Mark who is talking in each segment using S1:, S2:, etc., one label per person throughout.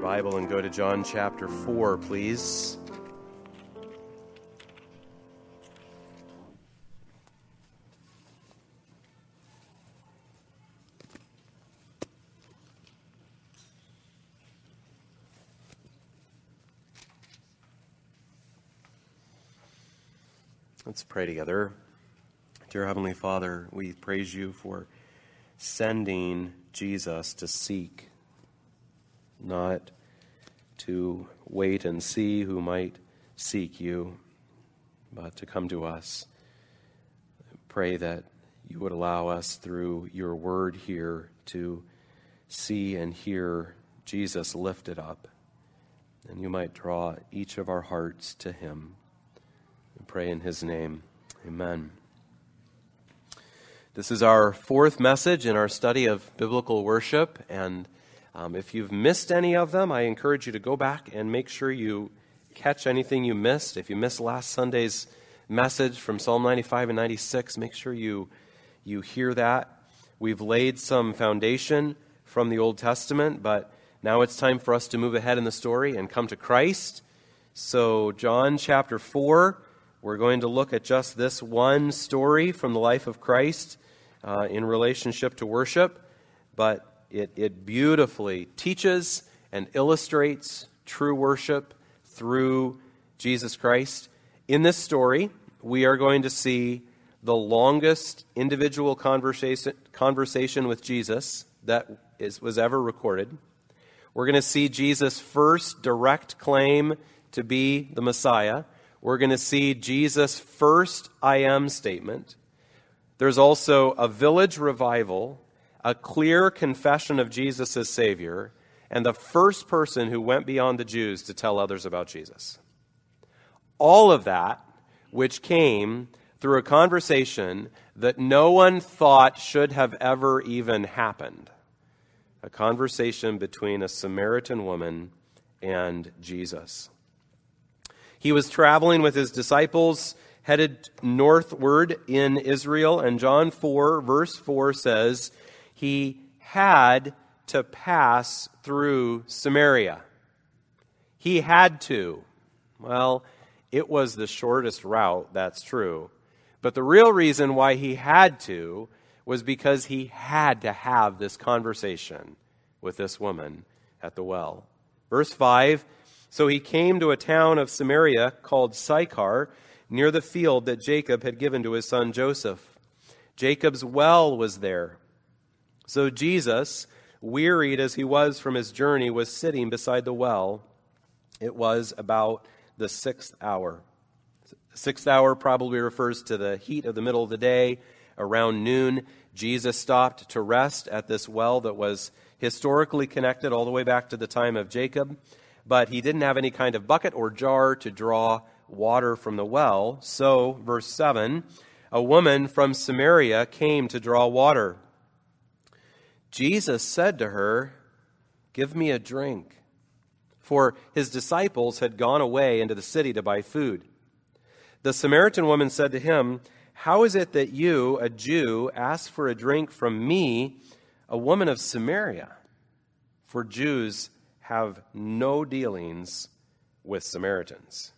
S1: your Bible and go to John chapter 4, please. Let's pray together. Dear Heavenly Father, we praise you for sending Jesus to seek, not to wait and see who might seek you, but to come to us. Pray that you would allow us through your word here to see and hear Jesus lifted up, and you might draw each of our hearts to him. We pray in his name. Amen. This is our fourth message in our study of biblical worship, and um, if you've missed any of them, I encourage you to go back and make sure you catch anything you missed. If you missed last Sunday's message from Psalm 95 and 96, make sure you, you hear that. We've laid some foundation from the Old Testament, but now it's time for us to move ahead in the story and come to Christ. So, John chapter 4 we're going to look at just this one story from the life of Christ uh, in relationship to worship, but it, it beautifully teaches and illustrates true worship through Jesus Christ. In this story, we are going to see the longest individual conversation, conversation with Jesus that is, was ever recorded. We're going to see Jesus' first direct claim to be the Messiah we're going to see Jesus' first I am statement. There's also a village revival, a clear confession of Jesus as Savior, and the first person who went beyond the Jews to tell others about Jesus. All of that, which came through a conversation that no one thought should have ever even happened a conversation between a Samaritan woman and Jesus. He was traveling with his disciples headed northward in Israel, and John 4, verse 4 says, He had to pass through Samaria. He had to. Well, it was the shortest route, that's true. But the real reason why he had to was because he had to have this conversation with this woman at the well. Verse 5 so he came to a town of Samaria called Sychar, near the field that Jacob had given to his son Joseph. Jacob's well was there. So Jesus, wearied as he was from his journey, was sitting beside the well. It was about the sixth hour. Sixth hour probably refers to the heat of the middle of the day. Around noon, Jesus stopped to rest at this well that was historically connected all the way back to the time of Jacob but he didn't have any kind of bucket or jar to draw water from the well. So, verse 7 a woman from Samaria came to draw water. Jesus said to her, Give me a drink. For his disciples had gone away into the city to buy food. The Samaritan woman said to him, How is it that you, a Jew, ask for a drink from me, a woman of Samaria? For Jews have no dealings with Samaritans.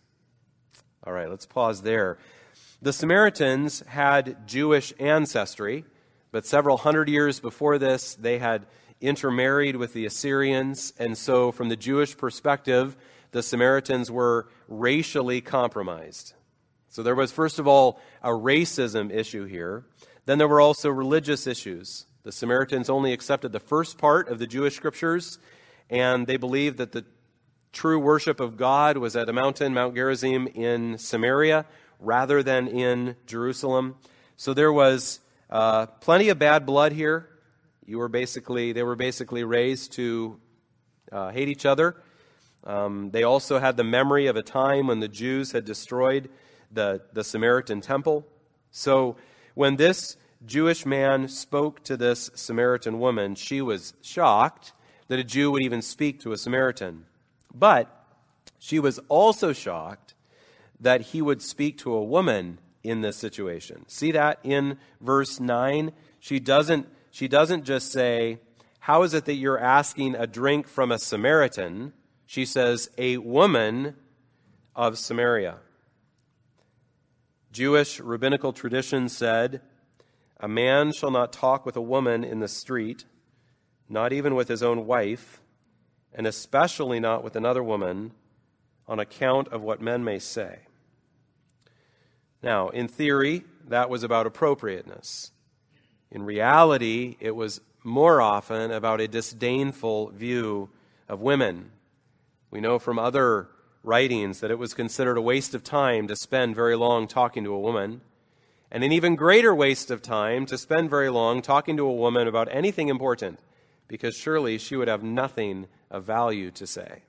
S1: All right, let's pause there. The Samaritans had Jewish ancestry, but several hundred years before this, they had intermarried with the Assyrians. And so, from the Jewish perspective, the Samaritans were racially compromised. So, there was, first of all, a racism issue here. Then there were also religious issues. The Samaritans only accepted the first part of the Jewish scriptures and they believed that the true worship of God was at a mountain, Mount Gerizim, in Samaria rather than in Jerusalem. So there was uh, plenty of bad blood here. You were basically, they were basically raised to uh, hate each other. Um, they also had the memory of a time when the Jews had destroyed the, the Samaritan temple. So when this Jewish man spoke to this Samaritan woman, she was shocked that a Jew would even speak to a Samaritan. But she was also shocked that he would speak to a woman in this situation. See that in verse 9? She doesn't, she doesn't just say, How is it that you're asking a drink from a Samaritan? She says, A woman of Samaria. Jewish rabbinical tradition said, A man shall not talk with a woman in the street, not even with his own wife, and especially not with another woman, on account of what men may say. Now, in theory, that was about appropriateness. In reality, it was more often about a disdainful view of women. We know from other writings that it was considered a waste of time to spend very long talking to a woman, and an even greater waste of time to spend very long talking to a woman about anything important, because surely she would have nothing of value to say.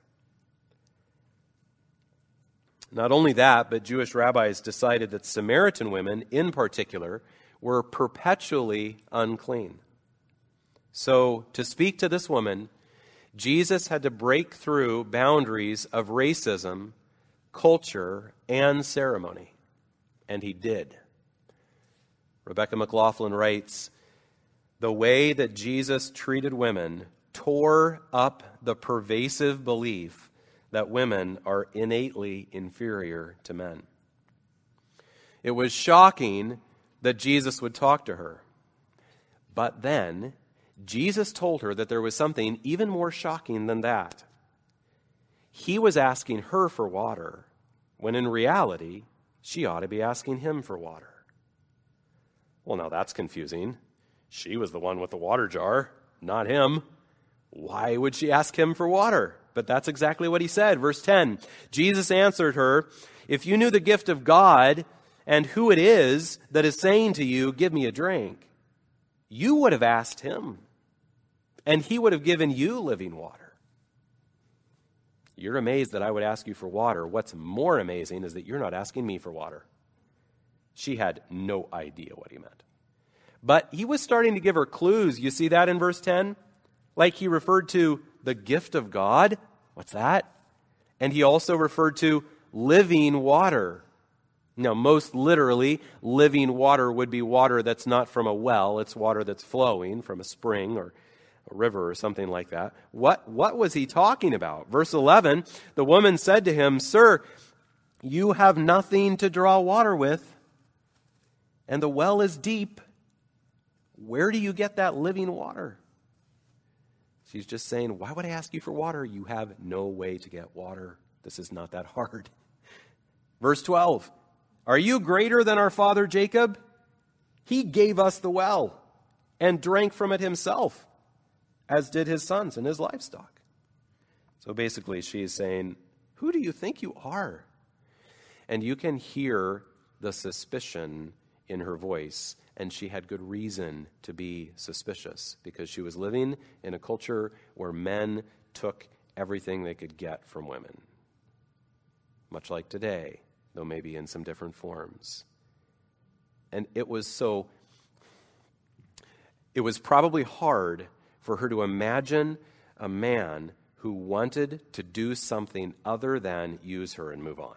S1: Not only that, but Jewish rabbis decided that Samaritan women, in particular, were perpetually unclean. So, to speak to this woman, Jesus had to break through boundaries of racism, culture, and ceremony. And he did. Rebecca McLaughlin writes The way that Jesus treated women tore up the pervasive belief that women are innately inferior to men. It was shocking that Jesus would talk to her. But then Jesus told her that there was something even more shocking than that. He was asking her for water, when in reality, she ought to be asking him for water. Well, now that's confusing. She was the one with the water jar, not him. Why would she ask him for water? But that's exactly what he said. Verse 10 Jesus answered her, If you knew the gift of God and who it is that is saying to you, Give me a drink, you would have asked him and he would have given you living water. You're amazed that I would ask you for water. What's more amazing is that you're not asking me for water. She had no idea what he meant. But he was starting to give her clues. You see that in verse 10? Like he referred to the gift of God. What's that? And he also referred to living water. Now, most literally, living water would be water that's not from a well, it's water that's flowing from a spring or a river or something like that. What, what was he talking about? Verse 11 The woman said to him, Sir, you have nothing to draw water with, and the well is deep. Where do you get that living water? She's just saying, Why would I ask you for water? You have no way to get water. This is not that hard. Verse 12 Are you greater than our father Jacob? He gave us the well and drank from it himself as did his sons and his livestock. So basically, she's saying, Who do you think you are? And you can hear the suspicion in her voice, and she had good reason to be suspicious because she was living in a culture where men took everything they could get from women. Much like today, though maybe in some different forms. And it was so, it was probably hard for her to imagine a man who wanted to do something other than use her and move on.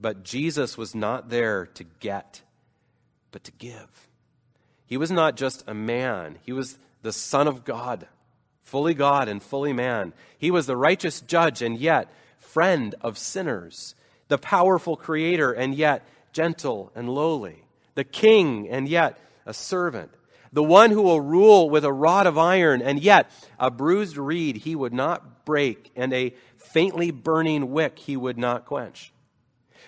S1: But Jesus was not there to get, but to give. He was not just a man, he was the Son of God, fully God and fully man. He was the righteous judge and yet friend of sinners, the powerful creator and yet gentle and lowly, the king and yet a servant the one who will rule with a rod of iron, and yet a bruised reed he would not break, and a faintly burning wick he would not quench.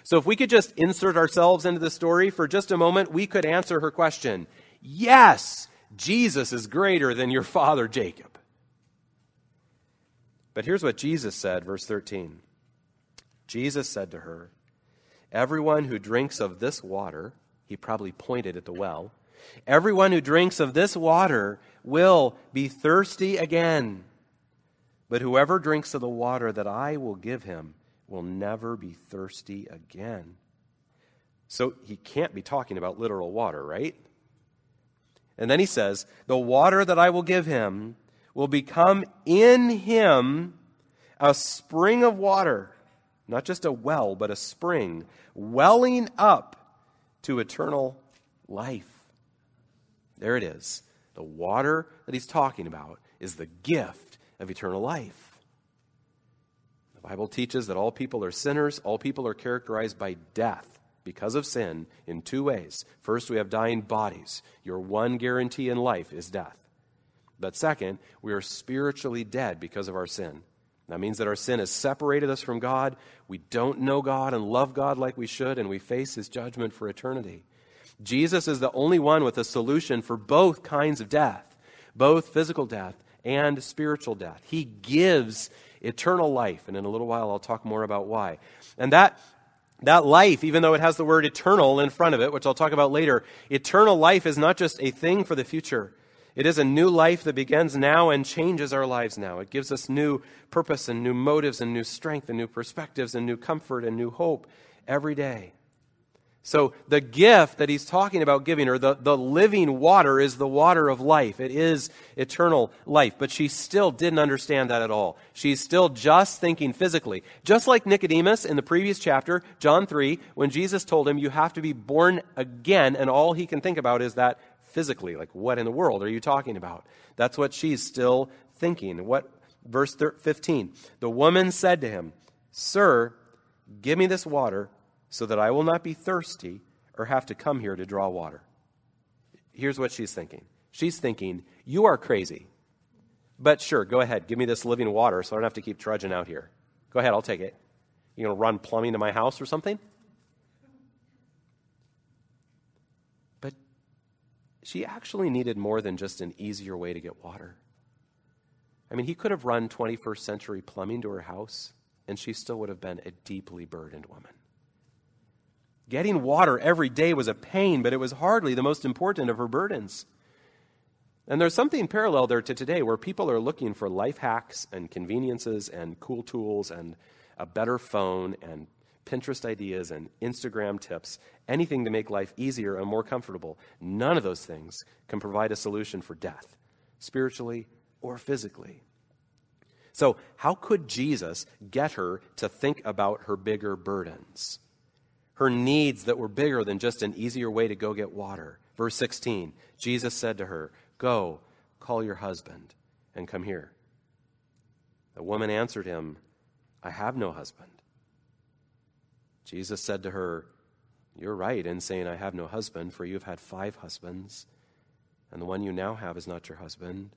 S1: So, if we could just insert ourselves into the story for just a moment, we could answer her question Yes, Jesus is greater than your father Jacob. But here's what Jesus said, verse 13. Jesus said to her, Everyone who drinks of this water, he probably pointed at the well, Everyone who drinks of this water will be thirsty again. But whoever drinks of the water that I will give him will never be thirsty again. So he can't be talking about literal water, right? And then he says, The water that I will give him will become in him a spring of water, not just a well, but a spring, welling up to eternal life. There it is The water that he's talking about is the gift of eternal life. The Bible teaches that all people are sinners, all people are characterized by death because of sin in two ways. First, we have dying bodies. Your one guarantee in life is death. But second, we are spiritually dead because of our sin. That means that our sin has separated us from God. We don't know God and love God like we should, and we face his judgment for eternity. Jesus is the only one with a solution for both kinds of death, both physical death and spiritual death. He gives eternal life, and in a little while I'll talk more about why. And that that life, even though it has the word eternal in front of it, which I'll talk about later, eternal life is not just a thing for the future. It is a new life that begins now and changes our lives now. It gives us new purpose and new motives and new strength and new perspectives and new comfort and new hope every day. So, the gift that he's talking about giving her, the, the living water, is the water of life. It is eternal life. But she still didn't understand that at all. She's still just thinking physically. Just like Nicodemus in the previous chapter, John 3, when Jesus told him, You have to be born again, and all he can think about is that physically. Like, what in the world are you talking about? That's what she's still thinking. What, verse 15. The woman said to him, Sir, give me this water so that I will not be thirsty or have to come here to draw water. Here's what she's thinking. She's thinking, You are crazy. But sure, go ahead. Give me this living water so I don't have to keep trudging out here. Go ahead, I'll take it. You to run plumbing to my house or something? But she actually needed more than just an easier way to get water. I mean, he could have run 21st century plumbing to her house, and she still would have been a deeply burdened woman. Getting water every day was a pain, but it was hardly the most important of her burdens. And there's something parallel there to today where people are looking for life hacks and conveniences and cool tools and a better phone and Pinterest ideas and Instagram tips, anything to make life easier and more comfortable. None of those things can provide a solution for death, spiritually or physically. So, how could Jesus get her to think about her bigger burdens? Her needs that were bigger than just an easier way to go get water. Verse 16 Jesus said to her, Go, call your husband, and come here. The woman answered him, I have no husband. Jesus said to her, You're right in saying, I have no husband, for you have had five husbands, and the one you now have is not your husband.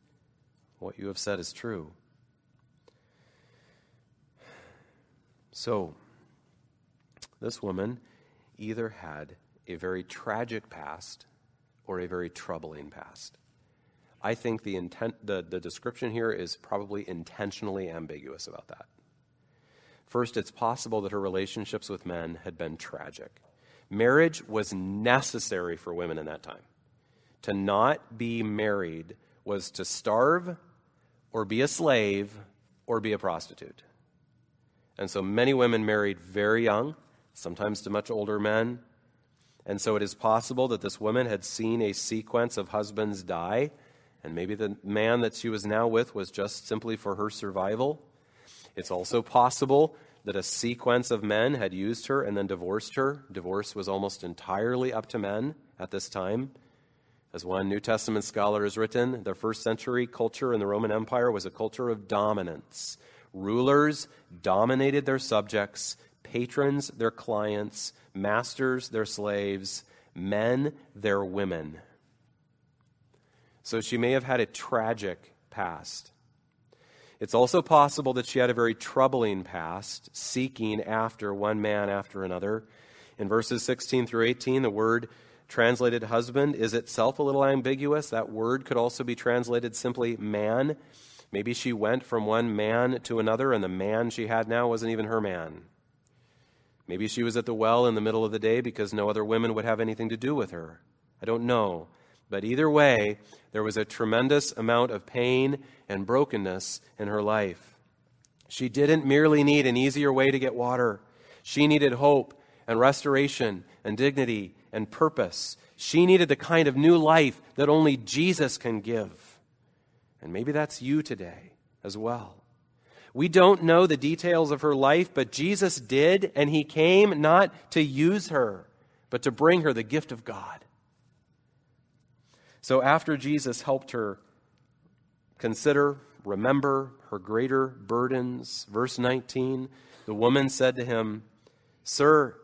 S1: What you have said is true. So, this woman either had a very tragic past or a very troubling past. I think the, intent, the, the description here is probably intentionally ambiguous about that. First, it's possible that her relationships with men had been tragic. Marriage was necessary for women in that time. To not be married was to starve or be a slave or be a prostitute. And so many women married very young, sometimes to much older men. And so it is possible that this woman had seen a sequence of husbands die, and maybe the man that she was now with was just simply for her survival. It's also possible that a sequence of men had used her and then divorced her. Divorce was almost entirely up to men at this time. As one New Testament scholar has written, the first century culture in the Roman Empire was a culture of dominance. Rulers dominated their subjects, patrons their clients, masters their slaves, men their women. So she may have had a tragic past. It's also possible that she had a very troubling past, seeking after one man after another. In verses 16 through 18, the word translated husband is itself a little ambiguous. That word could also be translated simply man. Maybe she went from one man to another, and the man she had now wasn't even her man. Maybe she was at the well in the middle of the day because no other women would have anything to do with her. I don't know. But either way, there was a tremendous amount of pain and brokenness in her life. She didn't merely need an easier way to get water, she needed hope and restoration and dignity and purpose. She needed the kind of new life that only Jesus can give. And maybe that's you today as well. We don't know the details of her life, but Jesus did, and he came not to use her, but to bring her the gift of God. So after Jesus helped her consider, remember her greater burdens, verse 19, the woman said to him, Sir,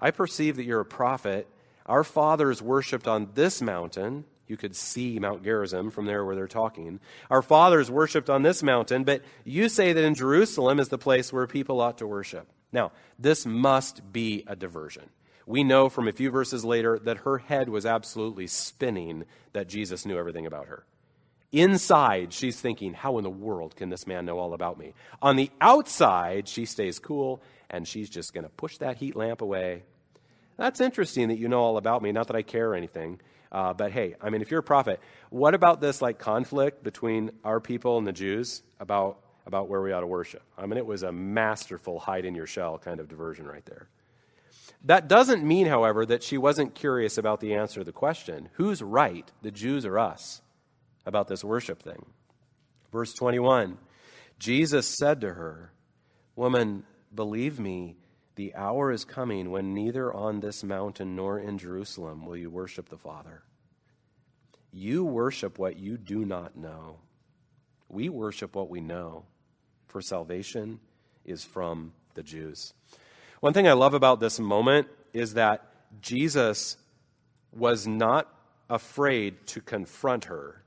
S1: I perceive that you're a prophet. Our fathers worshipped on this mountain. You could see Mount Gerizim from there where they're talking. Our fathers worshipped on this mountain, but you say that in Jerusalem is the place where people ought to worship. Now, this must be a diversion. We know from a few verses later that her head was absolutely spinning that Jesus knew everything about her. Inside, she's thinking, How in the world can this man know all about me? On the outside, she stays cool and she's just going to push that heat lamp away. That's interesting that you know all about me. Not that I care or anything. Uh, but hey, I mean, if you're a prophet, what about this like conflict between our people and the Jews about, about where we ought to worship? I mean, it was a masterful hide in your shell kind of diversion right there. That doesn't mean, however, that she wasn't curious about the answer to the question who's right, the Jews or us? about this worship thing. Verse 21 Jesus said to her, Woman, believe me, the hour is coming when neither on this mountain nor in Jerusalem will you worship the Father. You worship what you do not know. We worship what we know, for salvation is from the Jews. One thing I love about this moment is that Jesus was not afraid to confront her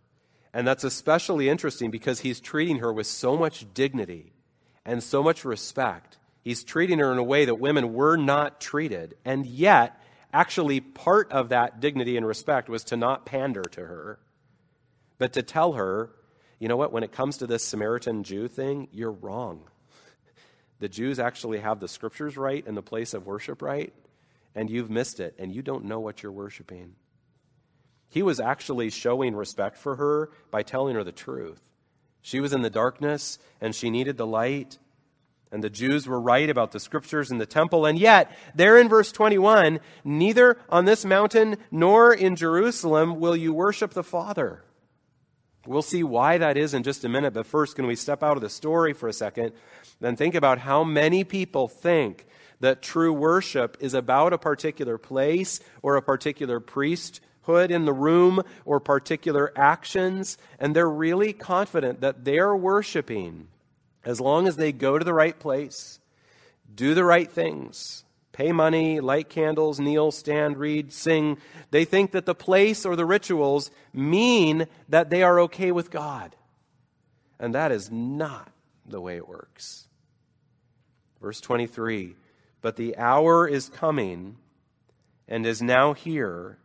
S1: and that's especially interesting because he's treating her with so much dignity and so much respect. He's treating her in a way that women were not treated. And yet, actually, part of that dignity and respect was to not pander to her, but to tell her, you know what, when it comes to this Samaritan Jew thing, you're wrong. The Jews actually have the scriptures right and the place of worship right, and you've missed it, and you don't know what you're worshiping. He was actually showing respect for her by telling her the truth. She was in the darkness and she needed the light. And the Jews were right about the scriptures in the temple. And yet, there in verse 21, neither on this mountain nor in Jerusalem will you worship the Father. We'll see why that is in just a minute, but first, can we step out of the story for a second? Then think about how many people think that true worship is about a particular place or a particular priest hood in the room or particular actions, and they're really confident that they're worshiping as long as they go to the right place, do the right things, pay money, light candles, kneel, stand, read, sing. They think that the place or the rituals mean that they are okay with God. And that is not the way it works. Verse 23 But the hour is coming and is now here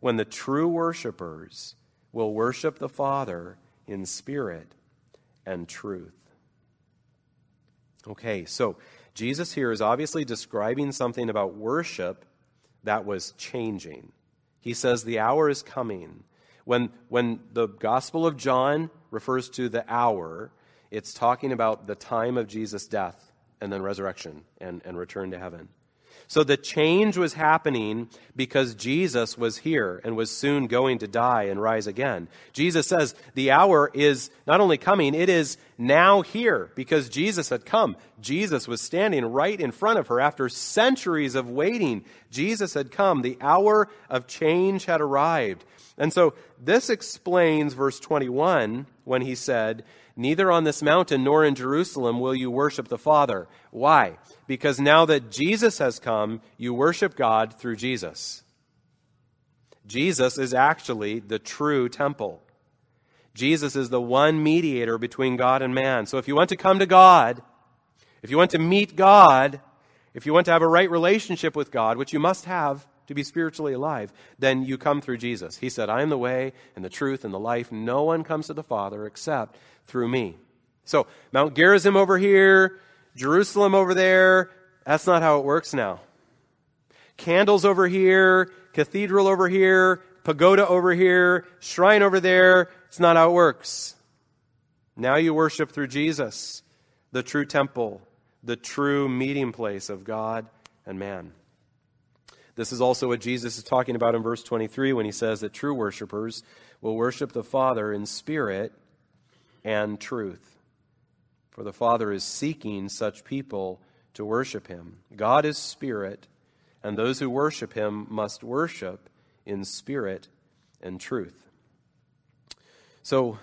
S1: when the true worshipers will worship the Father in spirit and truth. Okay, so Jesus here is obviously describing something about worship that was changing. He says the hour is coming. When, when the Gospel of John refers to the hour, it's talking about the time of Jesus' death and then resurrection and, and return to heaven. So the change was happening because Jesus was here and was soon going to die and rise again. Jesus says the hour is not only coming, it is now here because Jesus had come. Jesus was standing right in front of her after centuries of waiting. Jesus had come. The hour of change had arrived. And so this explains verse 21 when he said, Neither on this mountain nor in Jerusalem will you worship the Father. Why? Because now that Jesus has come, you worship God through Jesus. Jesus is actually the true temple. Jesus is the one mediator between God and man. So if you want to come to God, if you want to meet God, if you want to have a right relationship with God, which you must have to be spiritually alive, then you come through Jesus. He said, I am the way and the truth and the life. No one comes to the Father except through me. So, Mount Gerizim over here, Jerusalem over there, that's not how it works now. Candles over here, cathedral over here, pagoda over here, shrine over there, it's not how it works. Now you worship through Jesus, the true temple, the true meeting place of God and man. This is also what Jesus is talking about in verse 23 when he says that true worshipers will worship the Father in spirit and truth. For the Father is seeking such people to worship him. God is spirit, and those who worship him must worship in spirit and truth. So,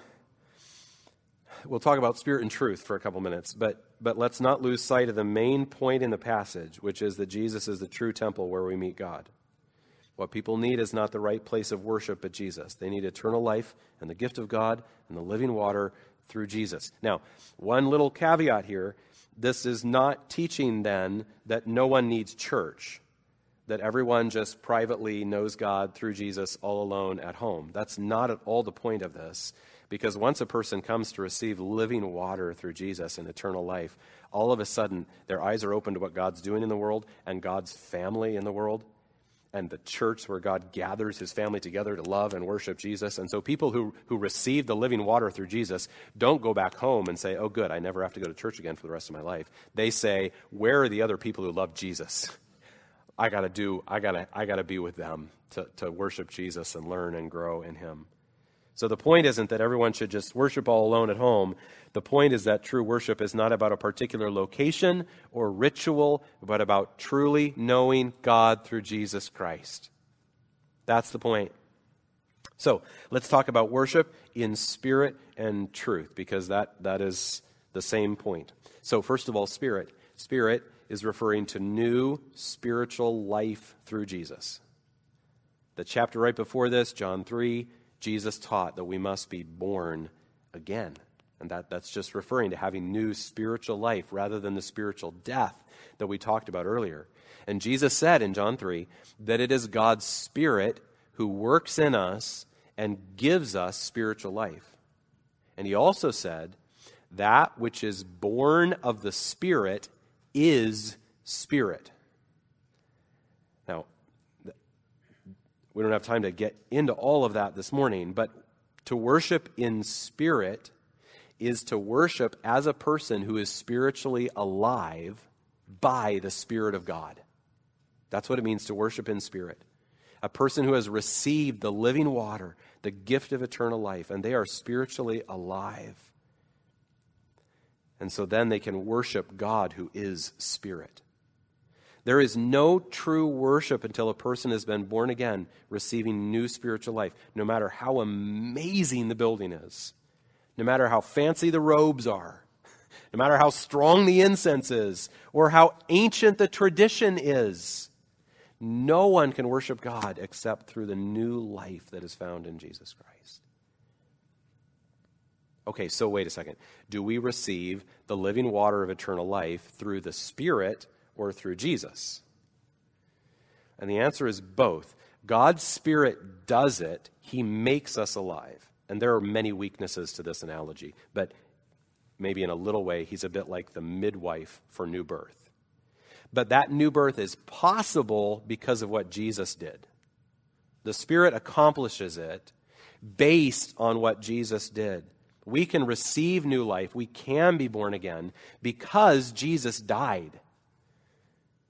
S1: we'll talk about spirit and truth for a couple minutes, but, but let's not lose sight of the main point in the passage, which is that Jesus is the true temple where we meet God. What people need is not the right place of worship, but Jesus. They need eternal life and the gift of God and the living water through Jesus. Now, one little caveat here this is not teaching then that no one needs church, that everyone just privately knows God through Jesus all alone at home. That's not at all the point of this. Because once a person comes to receive living water through Jesus and eternal life, all of a sudden their eyes are open to what God's doing in the world and God's family in the world and the church where God gathers his family together to love and worship Jesus. And so people who, who receive the living water through Jesus don't go back home and say, oh, good, I never have to go to church again for the rest of my life. They say, where are the other people who love Jesus? I got to do, I got to I gotta be with them to, to worship Jesus and learn and grow in him. So the point isn't that everyone should just worship all alone at home. The point is that true worship is not about a particular location or ritual, but about truly knowing God through Jesus Christ. That's the point. So let's talk about worship in spirit and truth, because that, that is the same point. So, first of all, spirit. Spirit is referring to new spiritual life through Jesus. The chapter right before this, John 3, Jesus taught that we must be born again. And that, that's just referring to having new spiritual life rather than the spiritual death that we talked about earlier. And Jesus said in John 3 that it is God's Spirit who works in us and gives us spiritual life. And he also said, That which is born of the Spirit is spirit. Now, we don't have time to get into all of that this morning, but to worship in spirit is to worship as a person who is spiritually alive by the Spirit of God. That's what it means to worship in spirit. A person who has received the living water, the gift of eternal life, and they are spiritually alive. And so then they can worship God who is spirit. There is no true worship until a person has been born again, receiving new spiritual life, no matter how amazing the building is, no matter how fancy the robes are, no matter how strong the incense is, or how ancient the tradition is. No one can worship God except through the new life that is found in Jesus Christ. Okay, so wait a second. Do we receive the living water of eternal life through the Spirit or through Jesus? And the answer is both. God's Spirit does it, He makes us alive. And there are many weaknesses to this analogy, but maybe in a little way, He's a bit like the midwife for new birth. But that new birth is possible because of what Jesus did. The Spirit accomplishes it based on what Jesus did. We can receive new life. We can be born again because Jesus died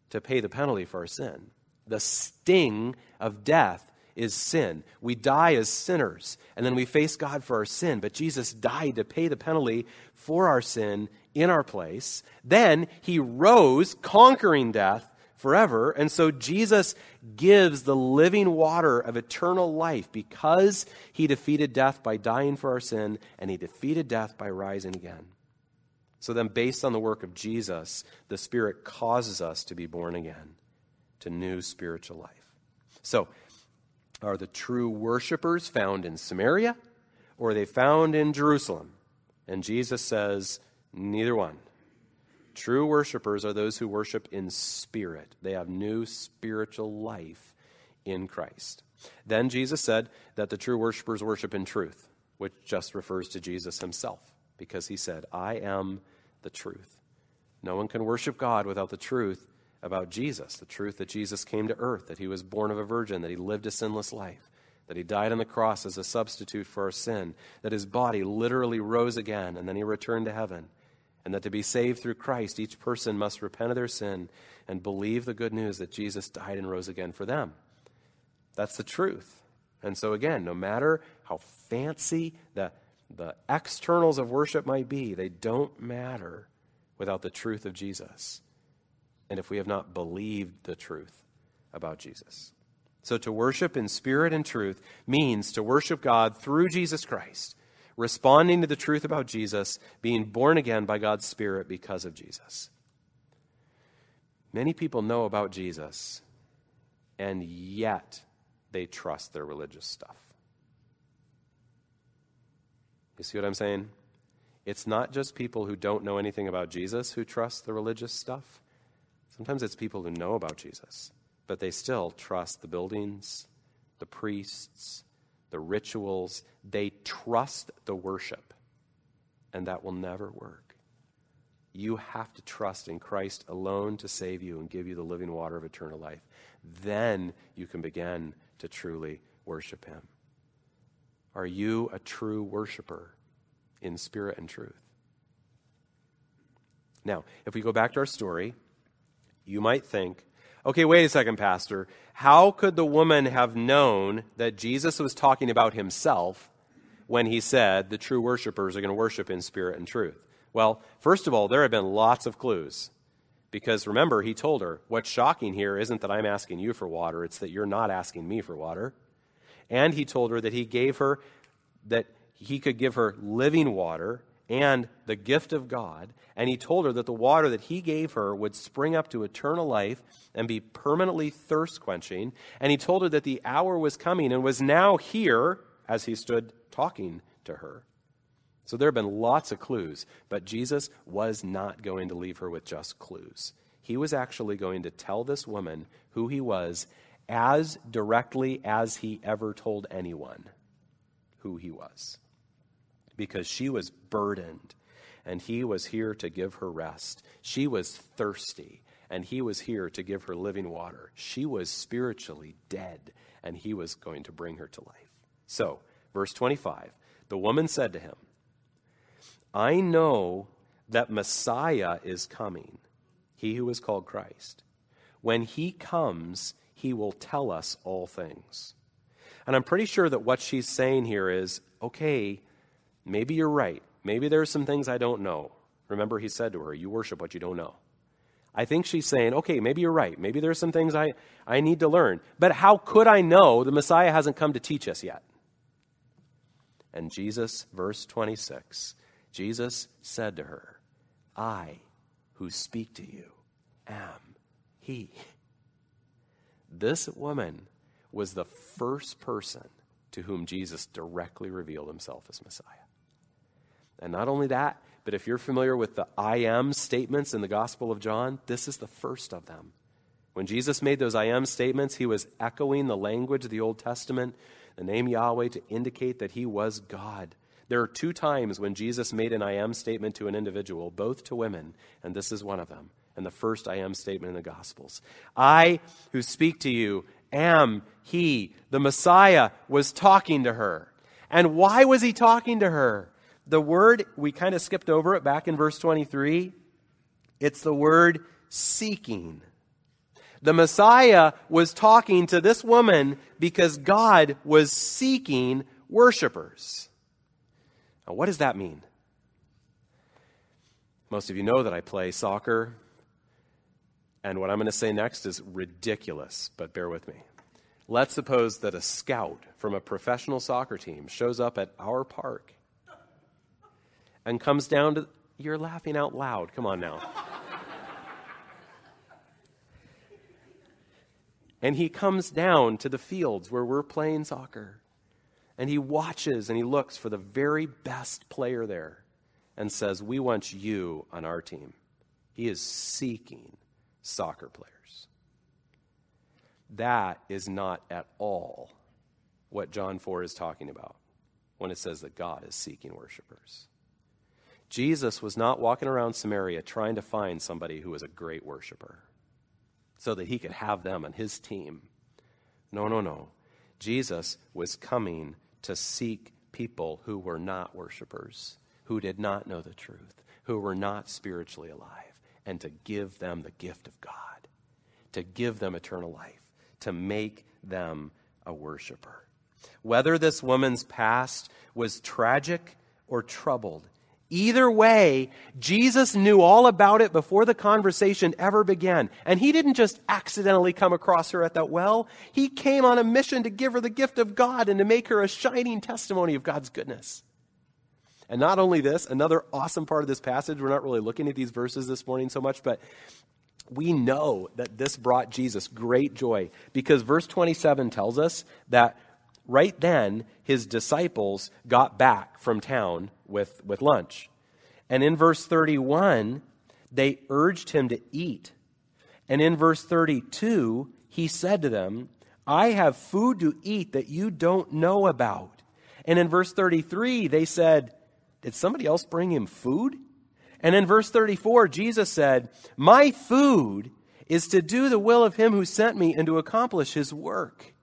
S1: to pay the penalty for our sin. The sting of death is sin. We die as sinners, and then we face God for our sin. But Jesus died to pay the penalty for our sin in our place. Then he rose, conquering death forever. And so Jesus gives the living water of eternal life because he defeated death by dying for our sin, and he defeated death by rising again. So then, based on the work of Jesus, the Spirit causes us to be born again to new spiritual life. So, are the true worshipers found in Samaria or are they found in Jerusalem? And Jesus says, neither one. True worshipers are those who worship in spirit, they have new spiritual life in Christ. Then Jesus said that the true worshipers worship in truth, which just refers to Jesus himself because he said, I am the truth. No one can worship God without the truth about Jesus, the truth that Jesus came to earth, that he was born of a virgin, that he lived a sinless life, that he died on the cross as a substitute for our sin, that his body literally rose again, and then he returned to heaven, and that to be saved through Christ, each person must repent of their sin and believe the good news that Jesus died and rose again for them. That's the truth. And so, again, no matter how fancy the the externals of worship might be, they don't matter without the truth of Jesus. And if we have not believed the truth about Jesus. So to worship in spirit and truth means to worship God through Jesus Christ, responding to the truth about Jesus, being born again by God's Spirit because of Jesus. Many people know about Jesus, and yet they trust their religious stuff. You see what I'm saying? It's not just people who don't know anything about Jesus who trust the religious stuff. Sometimes it's people who know about Jesus, but they still trust the buildings, the priests, the rituals. They trust the worship, and that will never work. You have to trust in Christ alone to save you and give you the living water of eternal life. Then you can begin to truly worship Him. Are you a true worshiper in spirit and truth? Now, if we go back to our story, you might think, okay, wait a second, Pastor. How could the woman have known that Jesus was talking about himself when he said the true worshipers are going to worship in spirit and truth? Well, first of all, there have been lots of clues. Because remember, he told her, What's shocking here isn't that I'm asking you for water, it's that you're not asking me for water. And he told her that he gave her, that he could give her living water and the gift of God. And he told her that the water that he gave her would spring up to eternal life and be permanently thirst quenching. And he told her that the hour was coming and was now here as he stood talking to her. So there have been lots of clues, but Jesus was not going to leave her with just clues. He was actually going to tell this woman who he was as directly as he ever told anyone who he was. Because she was burdened, and he was here to give her rest. She was thirsty, and he was here to give her living water. She was spiritually dead, and he was going to bring her to life. So, verse 25 the woman said to him, I know that Messiah is coming, he who is called Christ. When he comes, he will tell us all things. And I'm pretty sure that what she's saying here is okay, maybe you're right. Maybe there are some things I don't know. Remember, he said to her, You worship what you don't know. I think she's saying, okay, maybe you're right. Maybe there are some things I, I need to learn. But how could I know the Messiah hasn't come to teach us yet? And Jesus, verse 26, Jesus said to her, I who speak to you am he. This woman was the first person to whom Jesus directly revealed himself as Messiah. And not only that, but if you're familiar with the I am statements in the Gospel of John, this is the first of them. When Jesus made those I am statements, he was echoing the language of the Old Testament, the name Yahweh, to indicate that he was God. There are two times when Jesus made an I am statement to an individual, both to women, and this is one of them. And the first I am statement in the Gospels. I who speak to you am he. The Messiah was talking to her. And why was he talking to her? The word, we kind of skipped over it back in verse 23. It's the word seeking. The Messiah was talking to this woman because God was seeking worshipers. Now, what does that mean? Most of you know that I play soccer, and what I'm going to say next is ridiculous, but bear with me. Let's suppose that a scout from a professional soccer team shows up at our park and comes down to. You're laughing out loud. Come on now. and he comes down to the fields where we're playing soccer and he watches and he looks for the very best player there and says, We want you on our team. He is seeking soccer players. That is not at all what John 4 is talking about when it says that God is seeking worshipers. Jesus was not walking around Samaria trying to find somebody who was a great worshiper so that he could have them on his team. No, no, no. Jesus was coming to seek people who were not worshipers, who did not know the truth, who were not spiritually alive, and to give them the gift of God, to give them eternal life, to make them a worshiper. Whether this woman's past was tragic or troubled, Either way, Jesus knew all about it before the conversation ever began. And he didn't just accidentally come across her at that well. He came on a mission to give her the gift of God and to make her a shining testimony of God's goodness. And not only this, another awesome part of this passage, we're not really looking at these verses this morning so much, but we know that this brought Jesus great joy because verse 27 tells us that right then his disciples got back from town with, with lunch. And in verse 31, they urged him to eat. And in verse 32, he said to them, I have food to eat that you don't know about. And in verse 33, they said, Did somebody else bring him food? And in verse 34, Jesus said, My food is to do the will of him who sent me and to accomplish his work.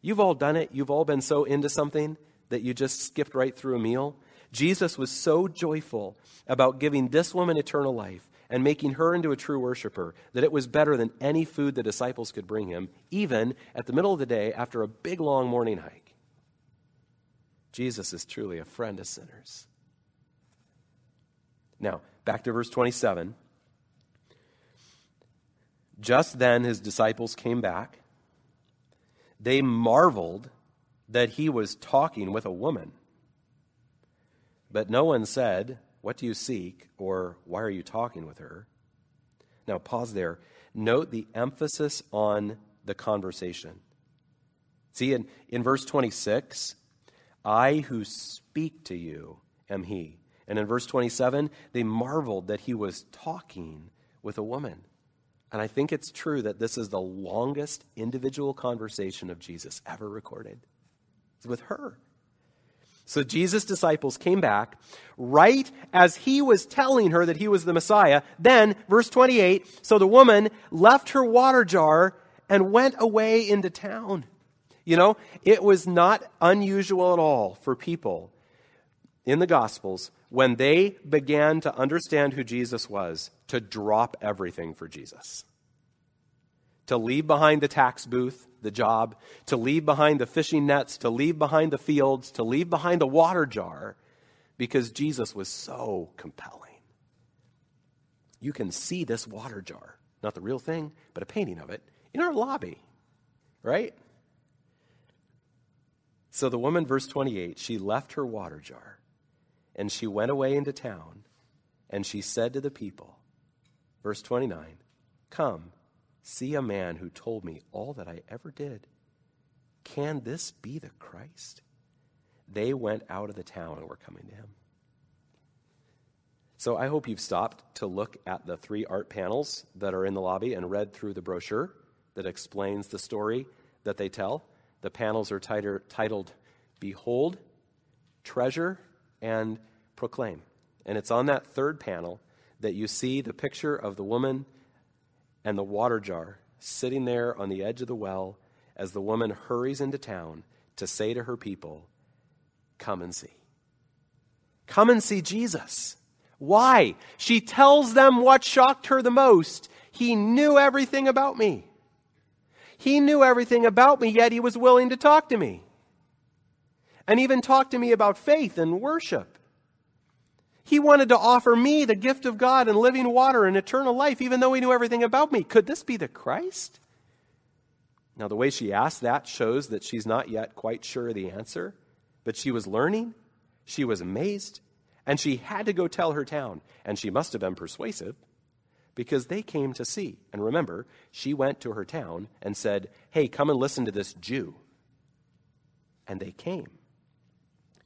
S1: You've all done it. You've all been so into something that you just skipped right through a meal. Jesus was so joyful about giving this woman eternal life and making her into a true worshiper that it was better than any food the disciples could bring him, even at the middle of the day after a big long morning hike. Jesus is truly a friend of sinners. Now, back to verse 27. Just then his disciples came back. They marveled that he was talking with a woman. But no one said, What do you seek? or Why are you talking with her? Now, pause there. Note the emphasis on the conversation. See, in, in verse 26, I who speak to you am he. And in verse 27, they marveled that he was talking with a woman. And I think it's true that this is the longest individual conversation of Jesus ever recorded. It's with her. So Jesus' disciples came back right as he was telling her that he was the Messiah. Then, verse 28, so the woman left her water jar and went away into town. You know, it was not unusual at all for people in the Gospels when they began to understand who Jesus was, to drop everything for Jesus. To leave behind the tax booth, the job, to leave behind the fishing nets, to leave behind the fields, to leave behind the water jar, because Jesus was so compelling. You can see this water jar, not the real thing, but a painting of it, in our lobby, right? So the woman, verse 28, she left her water jar and she went away into town, and she said to the people, verse 29, Come, see a man who told me all that I ever did. Can this be the Christ? They went out of the town and were coming to him. So I hope you've stopped to look at the three art panels that are in the lobby and read through the brochure that explains the story that they tell. The panels are titled Behold, Treasure, and proclaim. And it's on that third panel that you see the picture of the woman and the water jar sitting there on the edge of the well as the woman hurries into town to say to her people, Come and see. Come and see Jesus. Why? She tells them what shocked her the most. He knew everything about me. He knew everything about me, yet he was willing to talk to me. And even talk to me about faith and worship. He wanted to offer me the gift of God and living water and eternal life, even though he knew everything about me. Could this be the Christ? Now, the way she asked that shows that she's not yet quite sure of the answer, but she was learning, she was amazed, and she had to go tell her town. And she must have been persuasive because they came to see. And remember, she went to her town and said, Hey, come and listen to this Jew. And they came.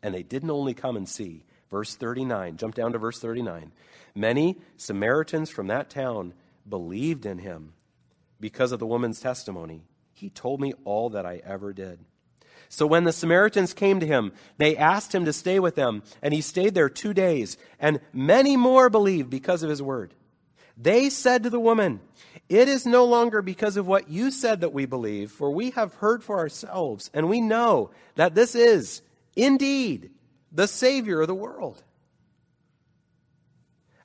S1: And they didn't only come and see, Verse 39, jump down to verse 39. Many Samaritans from that town believed in him because of the woman's testimony. He told me all that I ever did. So when the Samaritans came to him, they asked him to stay with them, and he stayed there two days, and many more believed because of his word. They said to the woman, It is no longer because of what you said that we believe, for we have heard for ourselves, and we know that this is indeed the Savior of the world.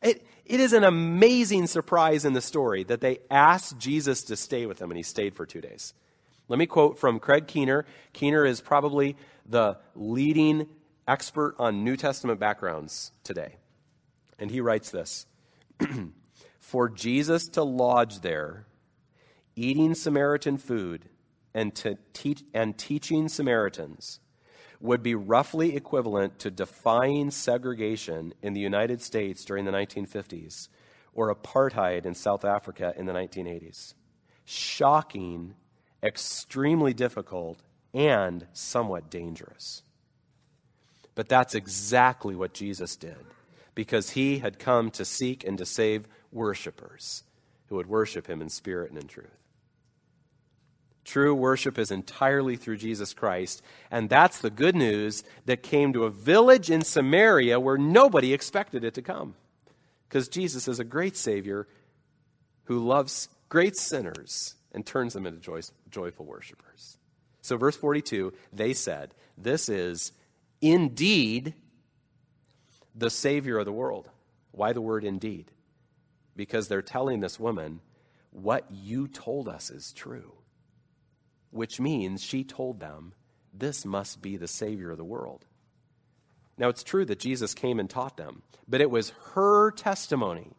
S1: It, it is an amazing surprise in the story that they asked Jesus to stay with them, and he stayed for two days. Let me quote from Craig Keener. Keener is probably the leading expert on New Testament backgrounds today. And he writes this For Jesus to lodge there, eating Samaritan food and, to teach, and teaching Samaritans would be roughly equivalent to defying segregation in the United States during the 1950s or apartheid in South Africa in the 1980s. Shocking, extremely difficult, and somewhat dangerous. But that's exactly what Jesus did because he had come to seek and to save worshipers who would worship him in spirit and in truth. True worship is entirely through Jesus Christ, and that's the good news that came to a village in Samaria where nobody expected it to come. Because Jesus is a great Savior who loves great sinners and turns them into joy, joyful worshipers. So, verse 42, they said, This is indeed the Savior of the world. Why the word indeed? Because they're telling this woman, What you told us is true. Which means she told them, This must be the Savior of the world. Now, it's true that Jesus came and taught them, but it was her testimony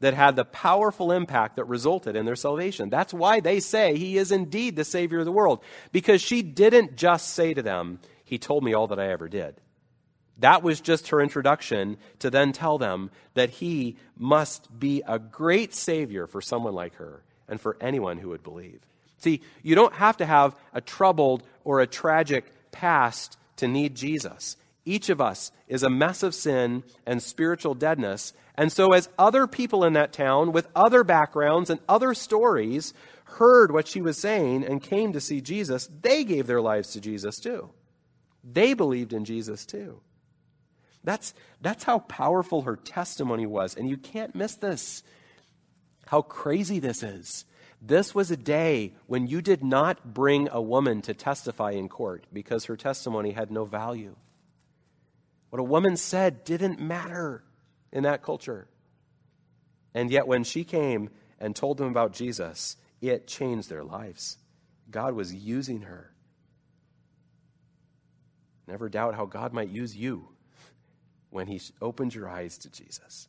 S1: that had the powerful impact that resulted in their salvation. That's why they say he is indeed the Savior of the world, because she didn't just say to them, He told me all that I ever did. That was just her introduction to then tell them that he must be a great Savior for someone like her and for anyone who would believe. See, you don't have to have a troubled or a tragic past to need Jesus. Each of us is a mess of sin and spiritual deadness. And so, as other people in that town with other backgrounds and other stories heard what she was saying and came to see Jesus, they gave their lives to Jesus too. They believed in Jesus too. That's, that's how powerful her testimony was. And you can't miss this. How crazy this is. This was a day when you did not bring a woman to testify in court because her testimony had no value. What a woman said didn't matter in that culture. And yet, when she came and told them about Jesus, it changed their lives. God was using her. Never doubt how God might use you when He opened your eyes to Jesus.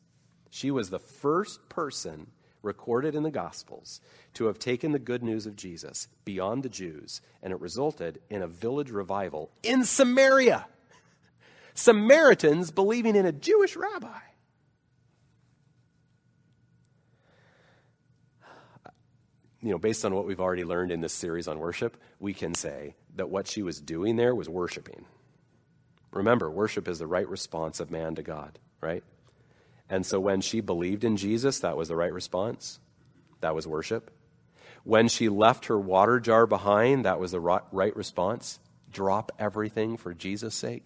S1: She was the first person recorded in the Gospels to have taken the good news of Jesus beyond the Jews, and it resulted in a village revival in Samaria. Samaritans believing in a Jewish rabbi. You know, based on what we've already learned in this series on worship, we can say that what she was doing there was worshiping. Remember, worship is the right response of man to God, right? And so when she believed in Jesus, that was the right response. That was worship. When she left her water jar behind, that was the right response. Drop everything for Jesus' sake.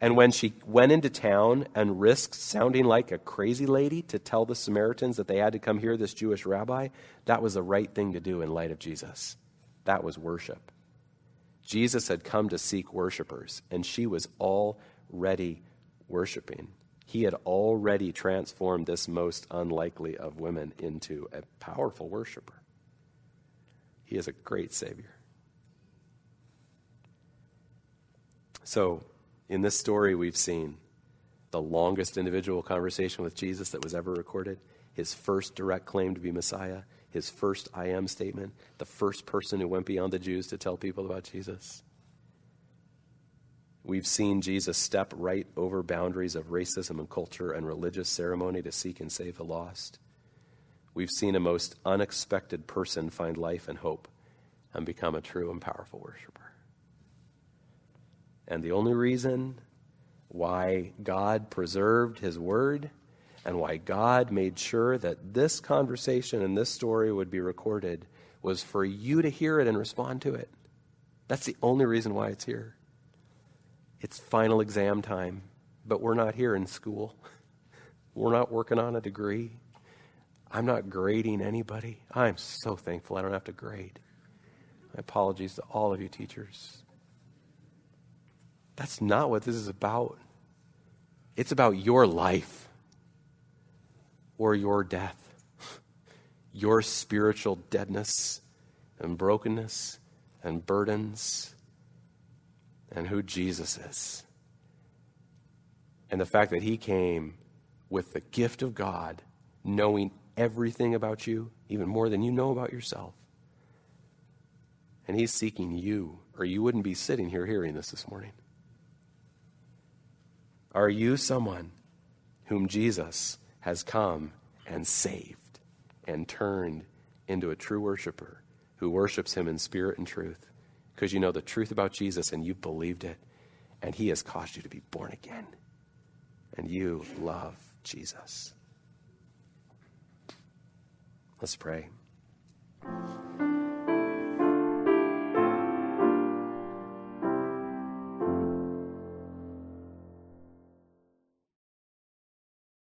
S1: And when she went into town and risked sounding like a crazy lady to tell the Samaritans that they had to come hear this Jewish rabbi, that was the right thing to do in light of Jesus. That was worship. Jesus had come to seek worshipers, and she was already worshiping. He had already transformed this most unlikely of women into a powerful worshiper. He is a great Savior. So, in this story, we've seen the longest individual conversation with Jesus that was ever recorded, his first direct claim to be Messiah, his first I am statement, the first person who went beyond the Jews to tell people about Jesus. We've seen Jesus step right over boundaries of racism and culture and religious ceremony to seek and save the lost. We've seen a most unexpected person find life and hope and become a true and powerful worshiper. And the only reason why God preserved his word and why God made sure that this conversation and this story would be recorded was for you to hear it and respond to it. That's the only reason why it's here. It's final exam time, but we're not here in school. We're not working on a degree. I'm not grading anybody. I'm so thankful I don't have to grade. My apologies to all of you teachers. That's not what this is about. It's about your life or your death, your spiritual deadness and brokenness and burdens, and who Jesus is. And the fact that he came with the gift of God, knowing everything about you, even more than you know about yourself. And he's seeking you, or you wouldn't be sitting here hearing this this morning. Are you someone whom Jesus has come and saved and turned into a true worshiper who worships him in spirit and truth? Because you know the truth about Jesus and you've believed it, and he has caused you to be born again. And you love Jesus. Let's pray.